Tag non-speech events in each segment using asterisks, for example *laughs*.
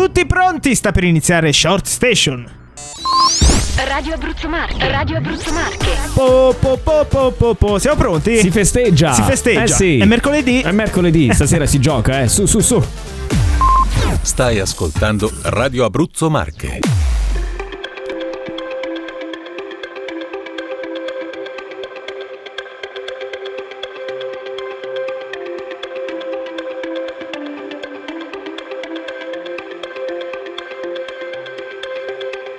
Tutti pronti? Sta per iniziare Short Station. Radio Abruzzo Marche, Radio Abruzzo Marche. Po, po, po, po, po, po. Siamo pronti? Si festeggia. Si festeggia. Eh sì. È mercoledì. È mercoledì, stasera si gioca, eh. Su, su, su. Stai ascoltando Radio Abruzzo Marche.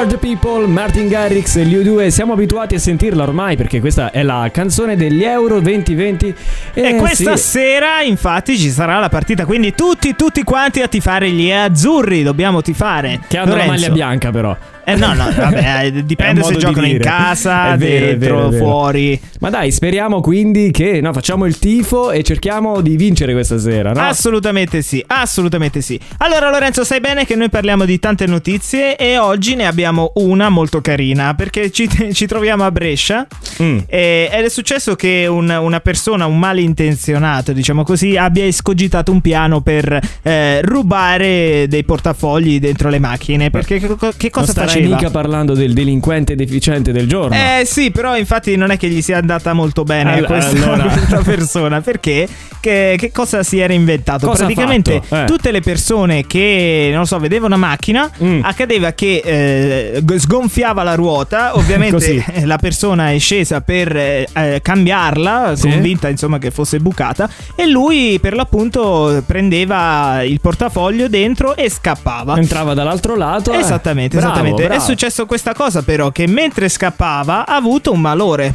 Are the people, Martin Garrix e gli U2. Siamo abituati a sentirla ormai perché questa è la canzone degli Euro 2020. E questa Eh, sì. sera, infatti, ci sarà la partita. Quindi tutti, tutti quanti a tifare gli azzurri. Dobbiamo tifare. Che hanno la Lorenzo. maglia bianca, però. Eh no, no, vabbè, eh, *laughs* dipende se di giocano in dire. casa, È vero, è dentro, vero, è vero. fuori. Ma dai, speriamo quindi che no, facciamo il tifo e cerchiamo di vincere questa sera, no? Assolutamente sì, assolutamente sì. Allora Lorenzo, sai bene che noi parliamo di tante notizie e oggi ne abbiamo una molto carina perché ci, *laughs* ci troviamo a Brescia Mm. e- ed è successo che un- una persona, un malintenzionato, diciamo così, abbia escogitato un piano per eh, rubare dei portafogli dentro le macchine. Perché che, che cosa starai faceva? mica parlando del delinquente deficiente del giorno. Eh sì, però infatti non è che gli sia andata molto bene All- questa, allora. *laughs* questa persona perché che, che cosa si era inventato? Cosa Praticamente? Eh. tutte le persone che non so, vedevano una macchina, Mm. accadeva che eh, sgonfiava la ruota, *laughs* ovviamente eh, la persona è scesa per eh, eh, cambiarla, Sì. convinta insomma che fosse bucata e lui per l'appunto prendeva il portafoglio dentro e scappava. Entrava dall'altro lato. eh. Esattamente, Bravo, esattamente. Bravo. è successo questa cosa però che mentre scappava ha avuto un malore.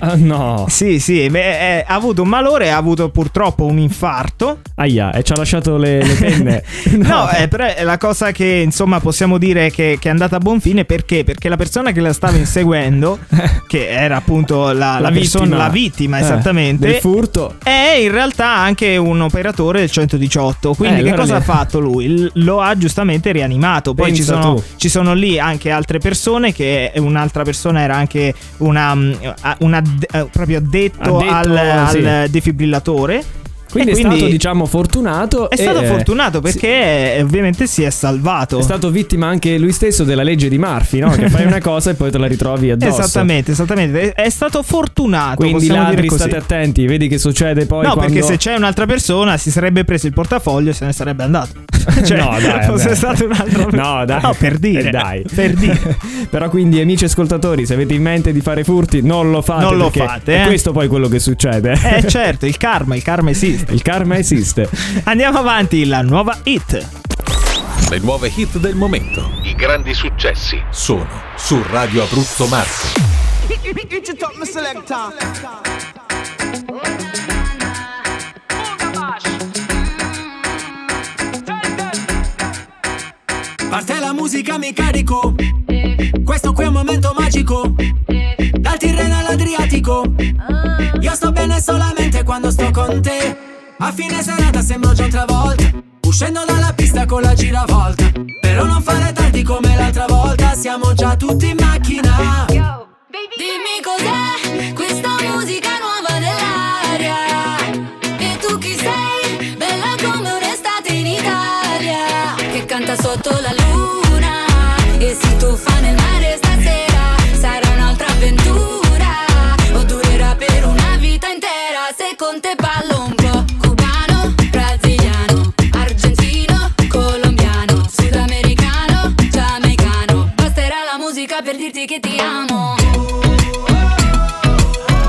Ah, no. *laughs* Sì, sì, beh, eh, ha avuto un malore, ha avuto purtroppo un infarto. Aia, e ci ha lasciato le, le penne. *laughs* No, eh, però è la cosa che insomma possiamo dire che, che è andata a buon fine perché? Perché la persona che la stava inseguendo, *laughs* che era appunto la, la persona- vittima. la vittima Eh, esattamente, del furto. è in realtà anche un operatore del 118. Quindi, Eh, che allora cosa lì- ha fatto lui? L- Lo ha giustamente rianimato. Poi ci sono, ci sono lì anche altre persone. Che un'altra persona era anche una, mm, una- eh, proprio addetto, Addetto, al, sì. al defibrillatore. Quindi, E è stato, diciamo, fortunato. è stato eh, fortunato sì, perché eh, ovviamente si è salvato. È stato vittima anche lui stesso della legge di Murphy, no? Che fai una *laughs* cosa e poi te la ritrovi addosso. Esattamente, esattamente. È stato fortunato. Quindi ladri state attenti, vedi che succede poi No, quando... perché se c'è un'altra persona si sarebbe preso il portafoglio e se ne sarebbe andato. *laughs* cioè, no, dai, fosse stato un'altra No, dai. No, per dire. Eh, dai. *laughs* Per dire. Però quindi amici ascoltatori, se avete in mente di fare furti, non lo fate. Non lo fate, È eh. questo poi quello che succede. Eh certo, il karma, il karma esiste. Il karma esiste. Andiamo avanti, la nuova hit. Le nuove hit del momento. I grandi successi. Sono su Radio Abruzzo Marche. Parte la musica, mi carico. Questo qui è un momento magico. Dal Tirreno all'Adriatico. Io sto bene solamente quando sto con te. A fine serata sembro già un'altra volta. Uscendo dalla pista con la giravolta. Però non fare tardi come l'altra volta. Siamo già tutti in macchina. Musica per dirti che ti amo.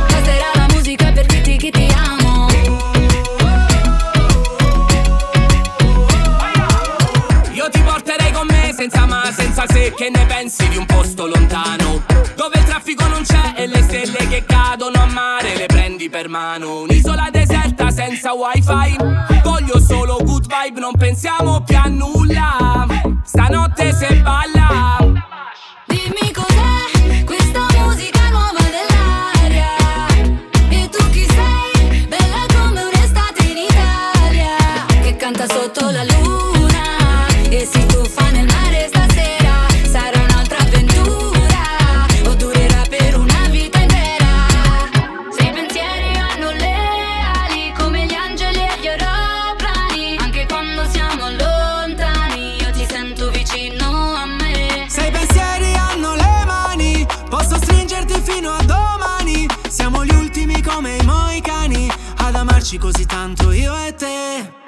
Basterà la musica per dirti che ti amo. Io ti porterei con me senza ma, senza se Che ne pensi di un posto lontano? Dove il traffico non c'è e le stelle che cadono a mare Le prendi per mano. Un'isola deserta senza wifi. Voglio solo good vibe, non pensiamo più a nulla. Stanotte se balla amarci così tanto io e te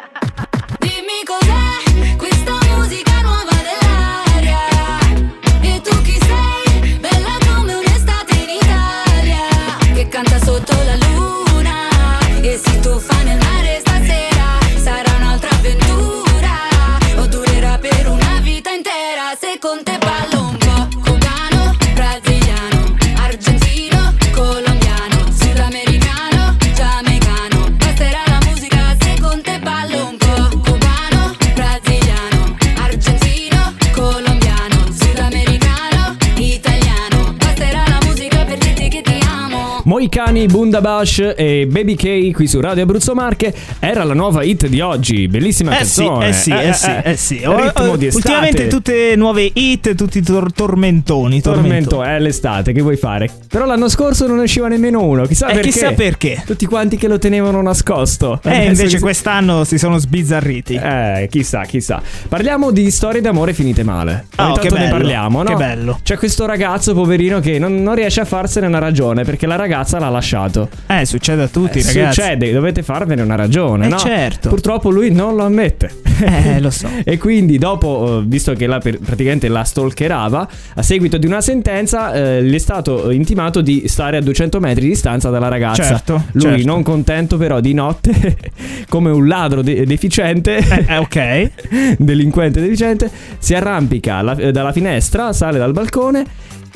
Moicani, Bundabash e Baby K qui su Radio Abruzzo Marche era la nuova hit di oggi, bellissima Eh sì, canzone. eh sì, eh sì, eh sì. Oh, Ritmo oh, di estate. Ultimamente tutte nuove hit, tutti tor- tormentoni. Tormento è l'estate, che vuoi fare? Però l'anno scorso non usciva nemmeno uno, chissà Eh, perché. chissà perché. Tutti quanti che lo tenevano nascosto. E Adesso invece che- quest'anno si sono sbizzarriti. Eh, chissà, chissà. Parliamo di storie d'amore finite male. Oh, Ogni che tanto ne bello, parliamo, no? che bello. C'è questo ragazzo, poverino, che non, non riesce a farsene una ragione perché la ragazza l'ha l'ha lasciato. Eh, succede a tutti, Eh, ragazzi. Succede, dovete farvene una ragione, Eh, no? certo. Purtroppo lui non lo ammette. Eh, *laughs* lo so. E quindi dopo, eh, visto che la, praticamente la stalkerava, a seguito di una sentenza eh, gli è stato intimato di stare a 200 metri di distanza dalla ragazza. Certo, Lui certo. non contento però di notte, *laughs* come un ladro de- deficiente, Eh, *laughs* ok. delinquente deficiente, si arrampica alla- eh, dalla finestra, sale dal balcone.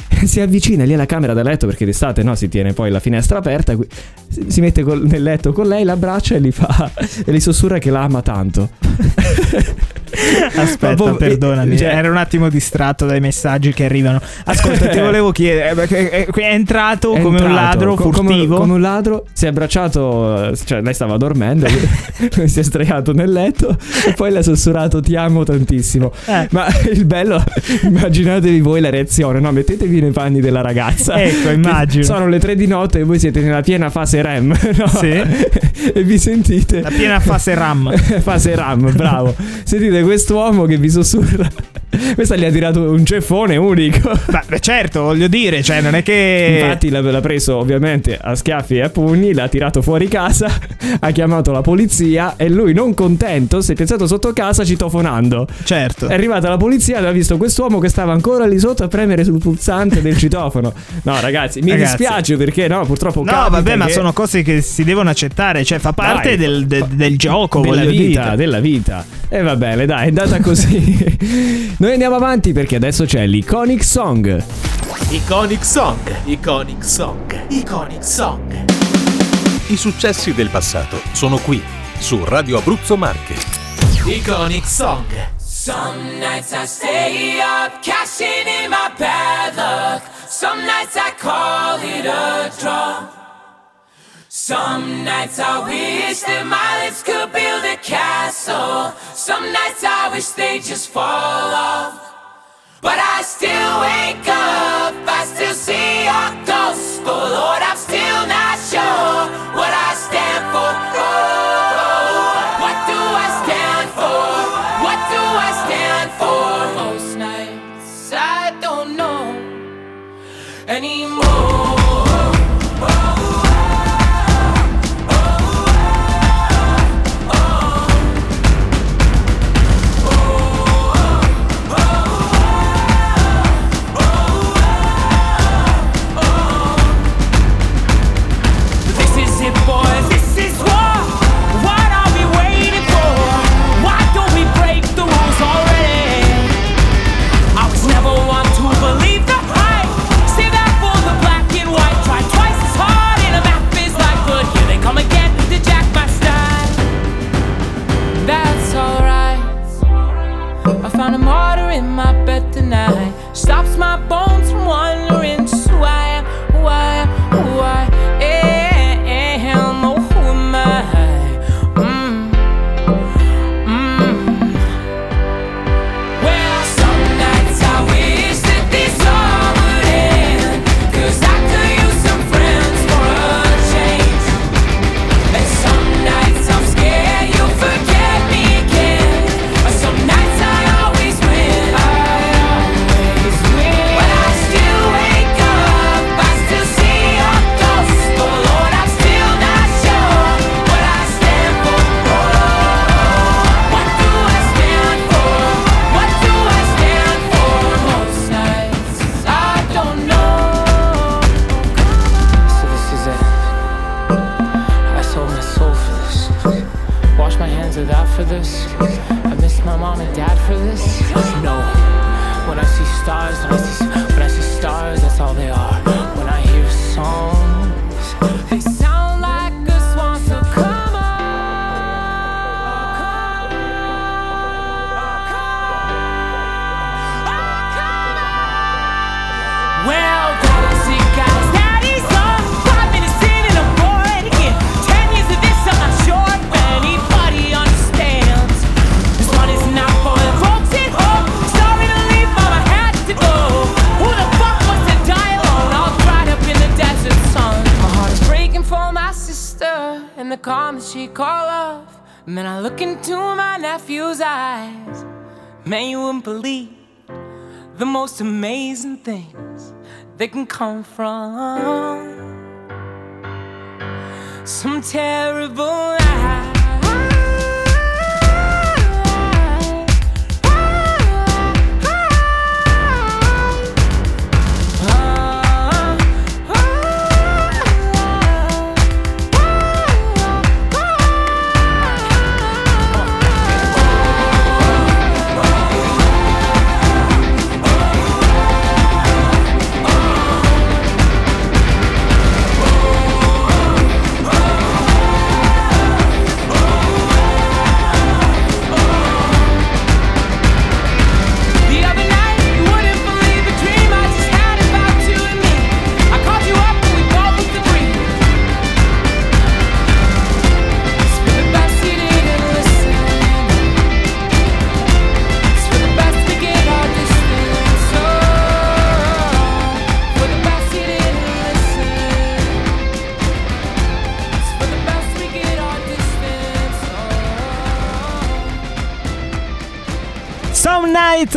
*laughs* Si avvicina lì alla camera da letto perché d'estate no, si tiene poi la finestra aperta. Si mette col- nel letto con lei, l'abbraccia e gli fa *laughs* e gli sussurra che la ama tanto. *laughs* Aspetta, Proprio- perdonami. cioè- Ero un attimo distratto dai messaggi che arrivano. Ascolta, ti volevo chiedere. eh, perché È, è entrato È come un ladro co- furtivo. Come, un ladro, si è abbracciato, eh, cioè lei stava dormendo, si è sdraiato nel letto e poi le ha sussurrato ti amo tantissimo. Eh. Ma il bello, immaginatevi voi la reazione, no? Mettetevi nei panni della ragazza. Ecco, immagino. Sono le tre di notte e voi siete nella piena fase REM, *laughs* no? Sì. *laughs* e vi sentite... La piena fase RAM. *laughs* fase RAM, bravo. Sentite quest'uomo che vi sussurra. Questa gli ha tirato un ceffone unico. Beh, certo, voglio dire, cioè, non è che. Infatti l'ha, l'ha preso ovviamente a schiaffi e a pugni, l'ha tirato fuori casa, ha chiamato la polizia e lui non contento si è piazzato sotto casa citofonando. Certo. È arrivata la polizia e aveva visto quest'uomo che stava ancora lì sotto a premere sul pulsante del citofono. No ragazzi, mi Ragazzi. dispiace perché no, purtroppo... No, vabbè, ma che- sono cose che si devono accettare, cioè fa parte Dai, del, de- fa- del gioco, della vita, dire. della vita. E va bene, dai, è andata così. *laughs* Noi andiamo avanti perché adesso c'è l'Iconic Song. Iconic Song, Iconic Song, Iconic Song. I successi del passato sono qui, su Radio Abruzzo Marche. Iconic Song. Some nights I stay up, cashing in my bad luck. Some nights I call it a draw. Some nights I wish that my lips could build a castle. Some nights I wish they just fall off. But I still wake up, I still see your sister and the calm that she call off. Then I look into my nephew's eyes. Man, you wouldn't believe the most amazing things that can come from some terrible lie.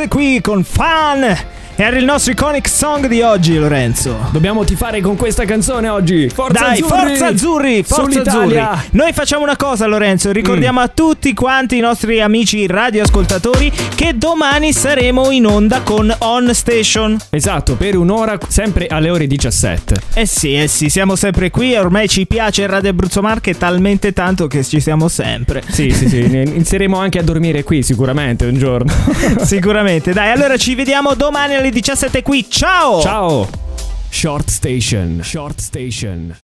Qui con Fan. Era il nostro iconic song di oggi, Lorenzo. Dobbiamo tifare con questa canzone oggi. Forza Dai, Azzurri! forza azzurri, forza Sull'Italia! azzurri. Noi facciamo una cosa, Lorenzo. Ricordiamo a tutti quanti i nostri amici radioascoltatori che domani saremo in onda con On Station. Esatto, per un'ora, sempre alle ore 17. Eh sì, eh sì, siamo sempre qui. Ormai ci piace il Radio Abruzzo Marche talmente tanto che ci siamo sempre. Sì, sì, sì. Inizieremo anche a dormire qui, sicuramente, un giorno. *laughs* Sicuramente. Dai, allora ci vediamo domani alle 17 qui. Ciao! Ciao! Short Station. Short Station.